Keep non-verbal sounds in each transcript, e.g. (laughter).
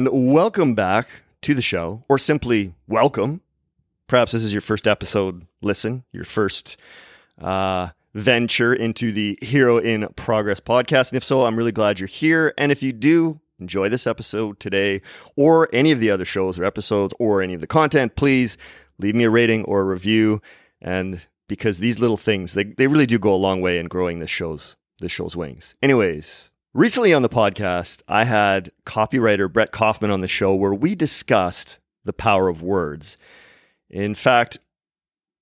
and welcome back to the show, or simply welcome. Perhaps this is your first episode listen, your first uh, venture into the Hero in Progress podcast. And if so, I'm really glad you're here. And if you do enjoy this episode today, or any of the other shows or episodes, or any of the content, please leave me a rating or a review. And because these little things, they, they really do go a long way in growing this show's this show's wings. Anyways, recently on the podcast, I had copywriter Brett Kaufman on the show where we discussed the power of words. In fact,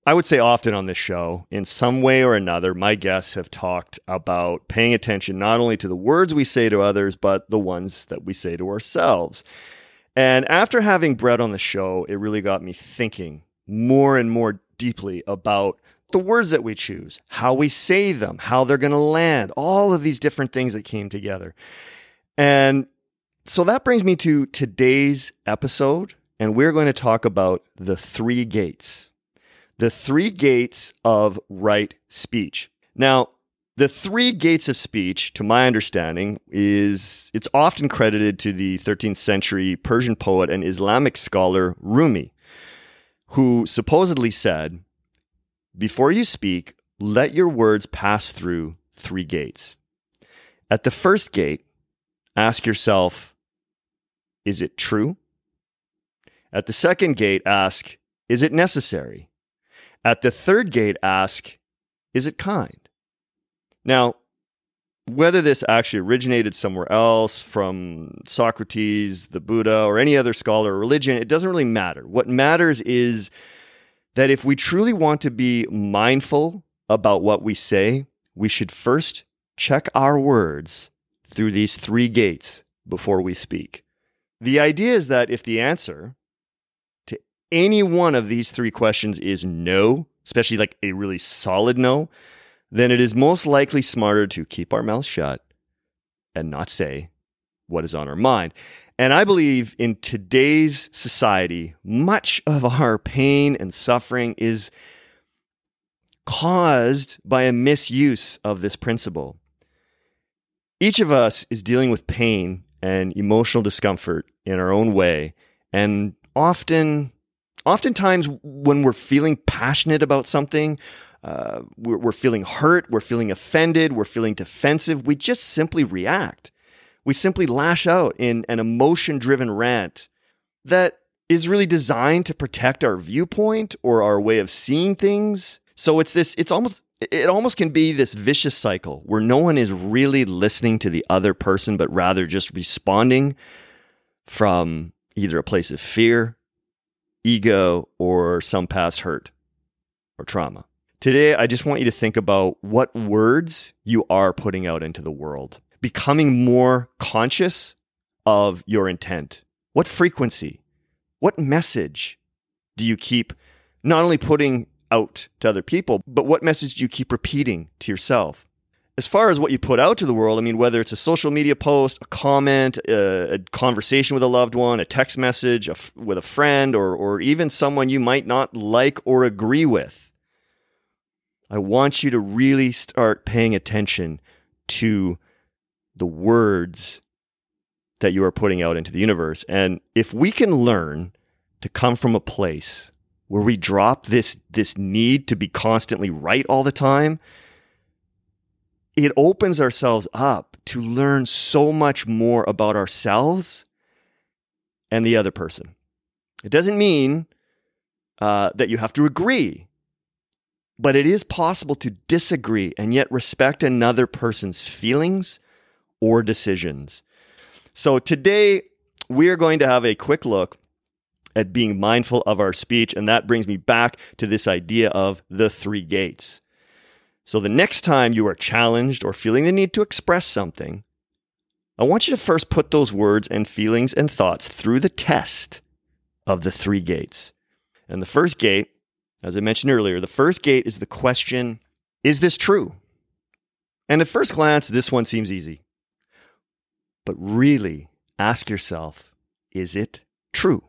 I would say often on this show, in some way or another, my guests have talked about paying attention not only to the words we say to others, but the ones that we say to ourselves. And after having Brett on the show, it really got me thinking more and more deeply about the words that we choose, how we say them, how they're going to land, all of these different things that came together. And so that brings me to today's episode, and we're going to talk about the three gates the three gates of right speech. Now, the three gates of speech, to my understanding, is it's often credited to the 13th century Persian poet and Islamic scholar Rumi, who supposedly said, Before you speak, let your words pass through three gates. At the first gate, ask yourself, Is it true? At the second gate, ask, Is it necessary? At the third gate, ask, is it kind? Now, whether this actually originated somewhere else from Socrates, the Buddha, or any other scholar or religion, it doesn't really matter. What matters is that if we truly want to be mindful about what we say, we should first check our words through these three gates before we speak. The idea is that if the answer to any one of these three questions is no, especially like a really solid no, then it is most likely smarter to keep our mouth shut and not say what is on our mind. And I believe in today's society, much of our pain and suffering is caused by a misuse of this principle. Each of us is dealing with pain and emotional discomfort in our own way, and often oftentimes when we're feeling passionate about something, uh, we're, we're feeling hurt, we're feeling offended, we're feeling defensive, we just simply react. We simply lash out in an emotion driven rant that is really designed to protect our viewpoint or our way of seeing things. So it's this, it's almost, it almost can be this vicious cycle where no one is really listening to the other person, but rather just responding from either a place of fear ego, or some past hurt or trauma. Today, I just want you to think about what words you are putting out into the world, becoming more conscious of your intent. What frequency, what message do you keep not only putting out to other people, but what message do you keep repeating to yourself? as far as what you put out to the world, I mean, whether it's a social media post, a comment, a, a conversation with a loved one, a text message a f- with a friend, or, or even someone you might not like or agree with, I want you to really start paying attention to the words that you are putting out into the universe. And if we can learn to come from a place where we drop this, this need to be constantly right all the time, it opens ourselves up to learn so much more about ourselves and the other person. It doesn't mean uh, that you have to agree, but it is possible to disagree and yet respect another person's feelings or decisions. So today, we are going to have a quick look at being mindful of our speech, and that brings me back to this idea of the three gates. So the next time you are challenged or feeling the need to express something, I want you to first put those words and feelings and thoughts through the test of the three gates. And the first gate, as I mentioned earlier, the first gate is the question Is this true? And at first glance, this one seems easy. But really ask yourself Is it true?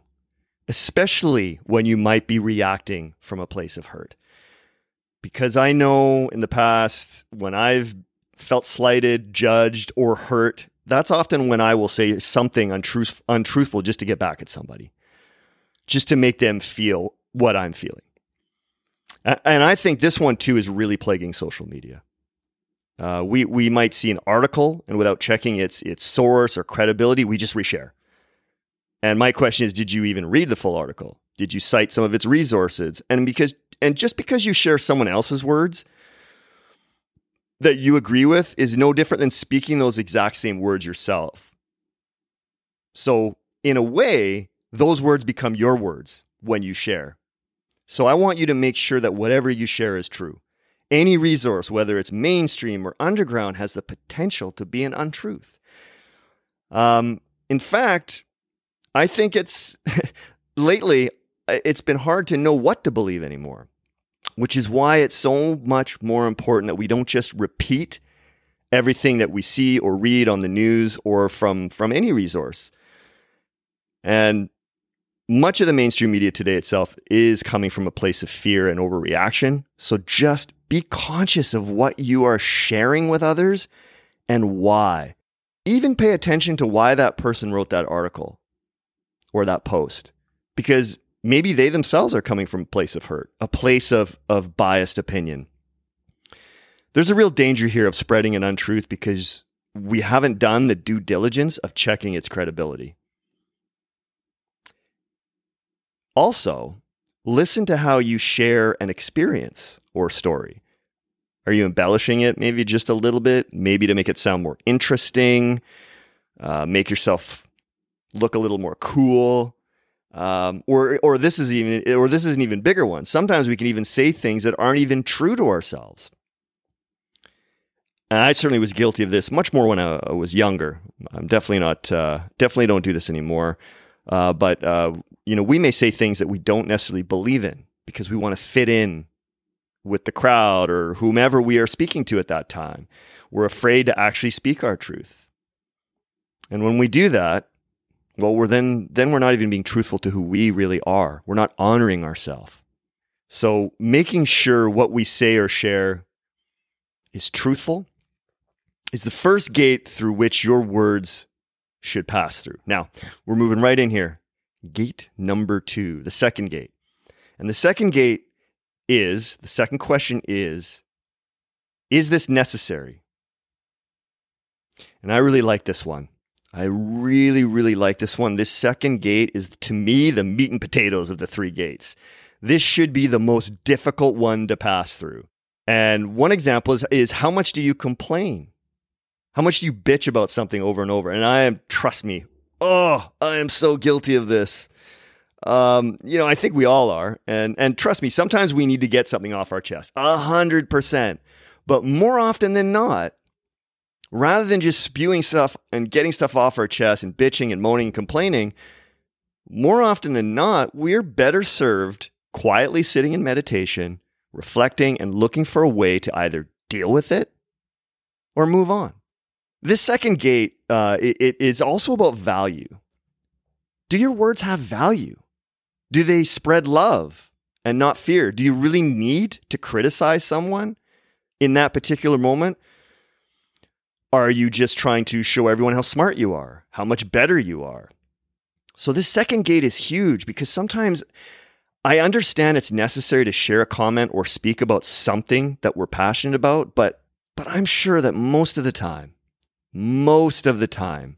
Especially when you might be reacting from a place of hurt because I know in the past when I've felt slighted, judged, or hurt, that's often when I will say something untruth, untruthful just to get back at somebody, just to make them feel what I'm feeling. And I think this one too is really plaguing social media. Uh, we we might see an article and without checking its its source or credibility, we just reshare. And my question is, did you even read the full article? Did you cite some of its resources? And because and just because you share someone else's words that you agree with is no different than speaking those exact same words yourself. So, in a way, those words become your words when you share. So, I want you to make sure that whatever you share is true. Any resource, whether it's mainstream or underground, has the potential to be an untruth. Um, in fact, I think it's (laughs) lately it's been hard to know what to believe anymore, which is why it's so much more important that we don't just repeat everything that we see or read on the news or from from any resource. And much of the mainstream media today itself is coming from a place of fear and overreaction. So just be conscious of what you are sharing with others and why. Even pay attention to why that person wrote that article or that post because maybe they themselves are coming from a place of hurt, a place of, of biased opinion. There's a real danger here of spreading an untruth because we haven't done the due diligence of checking its credibility. Also, listen to how you share an experience or story. Are you embellishing it maybe just a little bit, maybe to make it sound more interesting, uh, make yourself look a little more cool? Um, or or this is even or this is an even bigger one. Sometimes we can even say things that aren't even true to ourselves. And I certainly was guilty of this much more when I was younger. I'm definitely not uh, definitely don't do this anymore. Uh, but uh, you know, we may say things that we don't necessarily believe in because we want to fit in with the crowd or whomever we are speaking to at that time. We're afraid to actually speak our truth. And when we do that, well, we're then then we're not even being truthful to who we really are. We're not honoring ourselves. So making sure what we say or share is truthful is the first gate through which your words should pass through. Now, we're moving right in here. Gate number two, the second gate. And the second gate is the second question is Is this necessary? And I really like this one. I really, really like this one. This second gate is, to me, the meat and potatoes of the three gates. This should be the most difficult one to pass through. And one example is, is how much do you complain? How much do you bitch about something over and over? And I am, trust me, oh, I am so guilty of this. Um, you know, I think we all are. And and trust me, sometimes we need to get something off our chest. A hundred percent. But more often than not, rather than just spewing stuff and getting stuff off our chest and bitching and moaning and complaining, more often than not, we're better served quietly sitting in meditation, reflecting and looking for a way to either deal with it or move on. This second gate uh, it, it is also about value. Do your words have value? Do they spread love and not fear? Do you really need to criticize someone in that particular moment? Are you just trying to show everyone how smart you are, how much better you are? So, this second gate is huge because sometimes I understand it's necessary to share a comment or speak about something that we're passionate about, but, but I'm sure that most of the time, most of the time,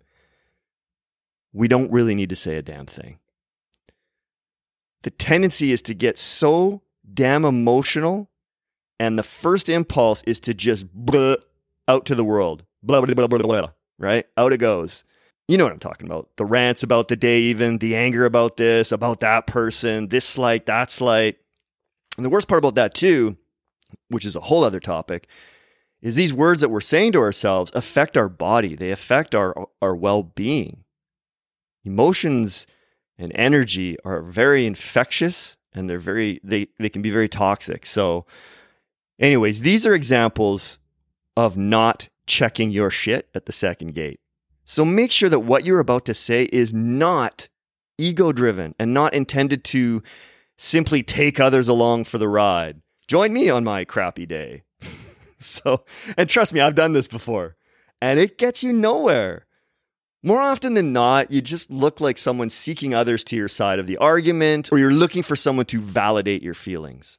we don't really need to say a damn thing the tendency is to get so damn emotional. And the first impulse is to just blah out to the world. Blah, blah, blah, blah, blah, right? Out it goes. You know what I'm talking about. The rants about the day, even the anger about this, about that person, this slight, that slight. And the worst part about that, too, which is a whole other topic, is these words that we're saying to ourselves affect our body. They affect our, our well being. Emotions and energy are very infectious and they're very they they can be very toxic. So anyways, these are examples of not checking your shit at the second gate. So make sure that what you're about to say is not ego driven and not intended to simply take others along for the ride. Join me on my crappy day. (laughs) so, and trust me, I've done this before and it gets you nowhere. More often than not, you just look like someone seeking others to your side of the argument, or you're looking for someone to validate your feelings.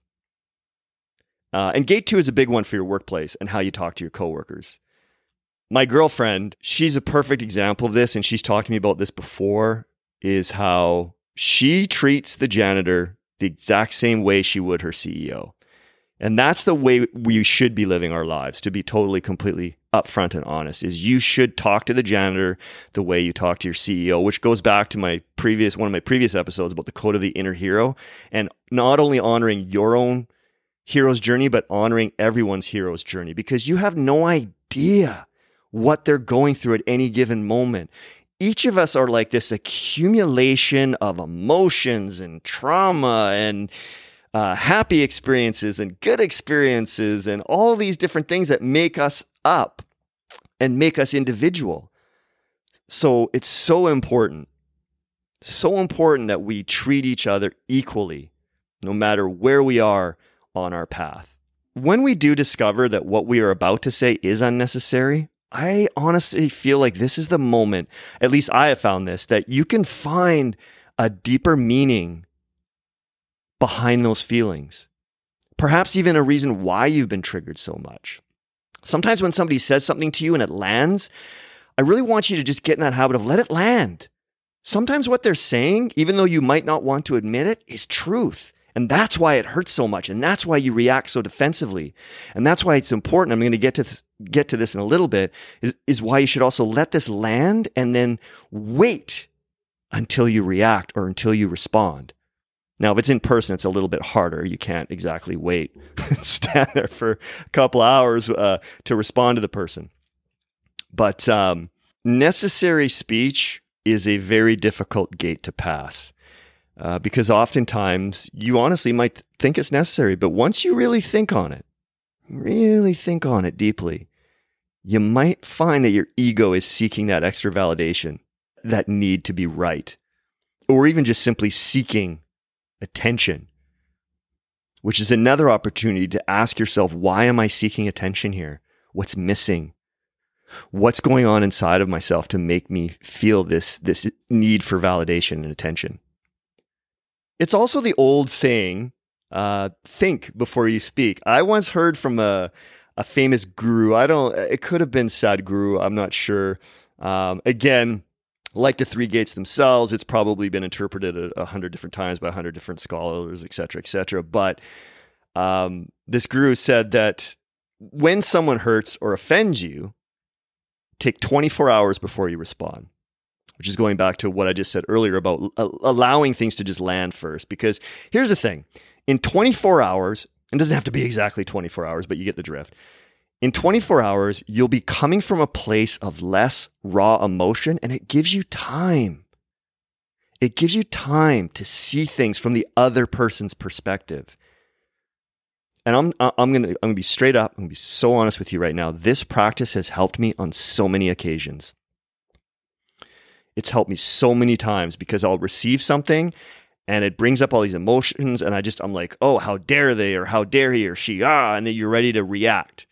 Uh, and gate two is a big one for your workplace and how you talk to your coworkers. My girlfriend, she's a perfect example of this, and she's talked to me about this before, is how she treats the janitor the exact same way she would her CEO. And that's the way we should be living our lives, to be totally, completely upfront and honest, is you should talk to the janitor the way you talk to your CEO, which goes back to my previous one of my previous episodes about the code of the inner hero and not only honoring your own hero's journey, but honoring everyone's hero's journey because you have no idea what they're going through at any given moment. Each of us are like this accumulation of emotions and trauma and uh, happy experiences and good experiences and all these different things that make us up and make us individual. So it's so important, so important that we treat each other equally, no matter where we are on our path. When we do discover that what we are about to say is unnecessary, I honestly feel like this is the moment, at least I have found this, that you can find a deeper meaning behind those feelings. Perhaps even a reason why you've been triggered so much. Sometimes when somebody says something to you and it lands, I really want you to just get in that habit of let it land. Sometimes what they're saying, even though you might not want to admit it, is truth. And that's why it hurts so much. And that's why you react so defensively. And that's why it's important. I'm going to get to this, get to this in a little bit is, is why you should also let this land and then wait until you react or until you respond. Now, if it's in person, it's a little bit harder. You can't exactly wait, (laughs) stand there for a couple hours uh, to respond to the person. But um, necessary speech is a very difficult gate to pass uh, because oftentimes you honestly might think it's necessary, but once you really think on it, really think on it deeply, you might find that your ego is seeking that extra validation, that need to be right, or even just simply seeking attention, which is another opportunity to ask yourself, why am I seeking attention here? What's missing? What's going on inside of myself to make me feel this, this need for validation and attention? It's also the old saying, uh, think before you speak. I once heard from a, a famous guru. I don't, it could have been Sadhguru. I'm not sure. Um, again, like the three gates themselves, it's probably been interpreted a, a hundred different times by a hundred different scholars, et cetera, et cetera. But um, this guru said that when someone hurts or offends you, take 24 hours before you respond, which is going back to what I just said earlier about allowing things to just land first. Because here's the thing in 24 hours, it doesn't have to be exactly 24 hours, but you get the drift. In 24 hours, you'll be coming from a place of less raw emotion, and it gives you time. It gives you time to see things from the other person's perspective. And I'm, I'm going to I'm gonna be straight up, I'm going to be so honest with you right now. This practice has helped me on so many occasions. It's helped me so many times because I'll receive something and it brings up all these emotions and I just I'm like, "Oh, how dare they or how dare he or she." Ah, and then you're ready to react.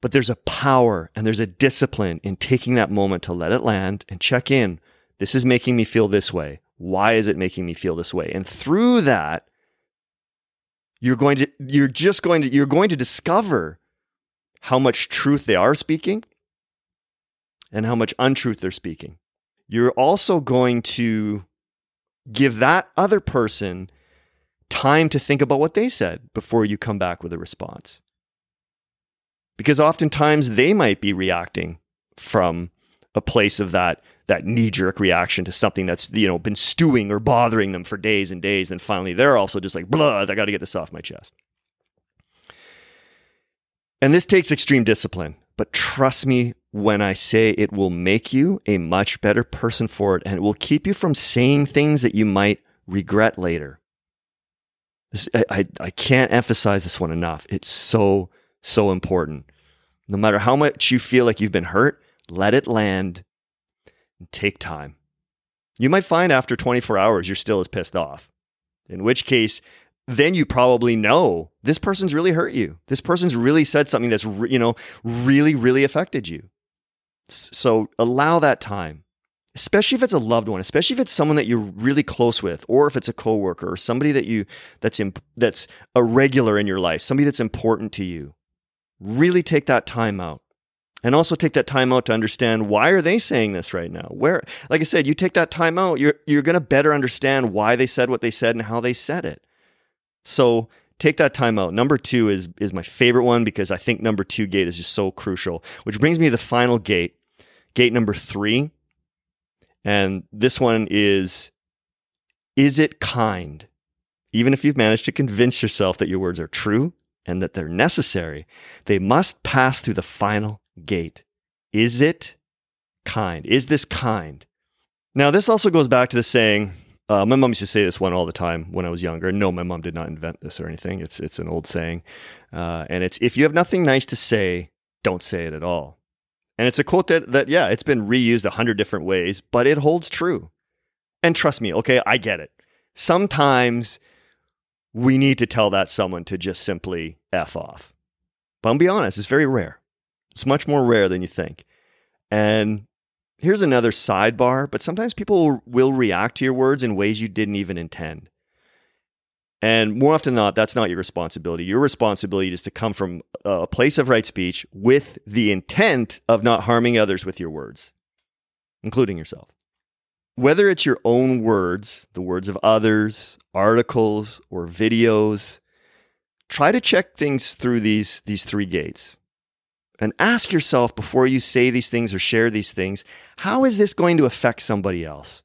But there's a power and there's a discipline in taking that moment to let it land and check in. This is making me feel this way. Why is it making me feel this way? And through that, you're going to, you're just going to, you're going to discover how much truth they are speaking and how much untruth they're speaking. You're also going to give that other person time to think about what they said before you come back with a response because oftentimes they might be reacting from a place of that that knee jerk reaction to something that's you know been stewing or bothering them for days and days and finally they're also just like blood i got to get this off my chest. And this takes extreme discipline but trust me when i say it will make you a much better person for it and it will keep you from saying things that you might regret later. This, I, I, I can't emphasize this one enough. It's so so important. No matter how much you feel like you've been hurt, let it land and take time. You might find after 24 hours you're still as pissed off, in which case, then you probably know this person's really hurt you. This person's really said something that's, you know, really, really affected you. So allow that time, especially if it's a loved one, especially if it's someone that you're really close with, or if it's a coworker or somebody that you that's imp- that's a regular in your life, somebody that's important to you. Really take that time out. And also take that time out to understand why are they saying this right now? Where like I said, you take that time out, you're you're going to better understand why they said what they said and how they said it. So take that time out. Number two is is my favorite one because I think number two gate is just so crucial. Which brings me to the final gate, gate number three, and this one is: Is it kind? Even if you've managed to convince yourself that your words are true and that they're necessary, they must pass through the final gate. Is it kind? Is this kind? Now, this also goes back to the saying uh, my mom used to say this one all the time when I was younger. No, my mom did not invent this or anything. It's it's an old saying, uh, and it's if you have nothing nice to say, don't say it at all. And it's a quote that that yeah, it's been reused a hundred different ways, but it holds true. And trust me, okay, I get it. Sometimes we need to tell that someone to just simply f off. But I'll be honest, it's very rare. It's much more rare than you think. And Here's another sidebar, but sometimes people will react to your words in ways you didn't even intend. And more often than not, that's not your responsibility. Your responsibility is to come from a place of right speech with the intent of not harming others with your words, including yourself. Whether it's your own words, the words of others, articles, or videos, try to check things through these, these three gates. And ask yourself before you say these things or share these things how is this going to affect somebody else?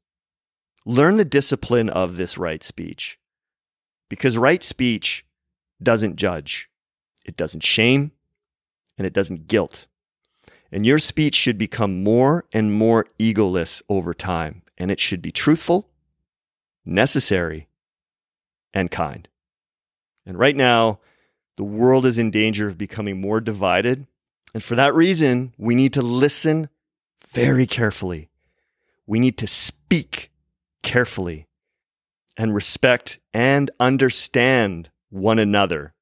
Learn the discipline of this right speech. Because right speech doesn't judge, it doesn't shame, and it doesn't guilt. And your speech should become more and more egoless over time. And it should be truthful, necessary, and kind. And right now, the world is in danger of becoming more divided and for that reason, we need to listen very carefully. We need to speak carefully and respect and understand one another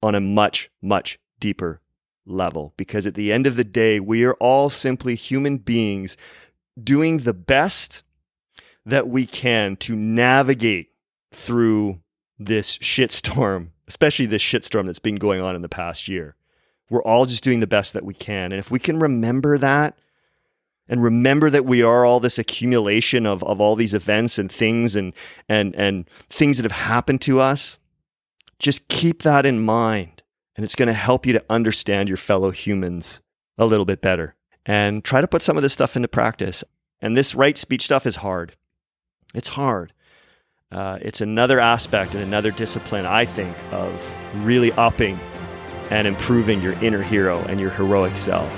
on a much, much deeper level. Because at the end of the day, we are all simply human beings doing the best that we can to navigate through this shitstorm, (laughs) especially this shitstorm that's been going on in the past year. We're all just doing the best that we can. And if we can remember that and remember that we are all this accumulation of, of all these events and things and, and, and things that have happened to us, just keep that in mind. And it's going to help you to understand your fellow humans a little bit better. And try to put some of this stuff into practice. And this right speech stuff is hard. It's hard. Uh, it's another aspect and another discipline, I think, of really upping and improving your inner hero and your heroic self.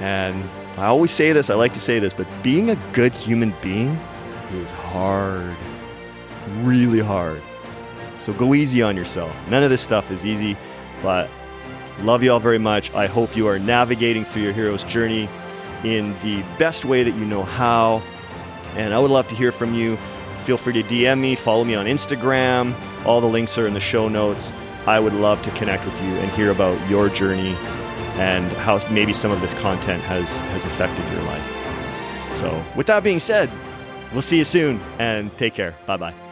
And I always say this, I like to say this, but being a good human being is hard. It's really hard. So go easy on yourself. None of this stuff is easy, but love you all very much. I hope you are navigating through your hero's journey in the best way that you know how. And I would love to hear from you. Feel free to DM me, follow me on Instagram. All the links are in the show notes. I would love to connect with you and hear about your journey and how maybe some of this content has, has affected your life. So, with that being said, we'll see you soon and take care. Bye bye.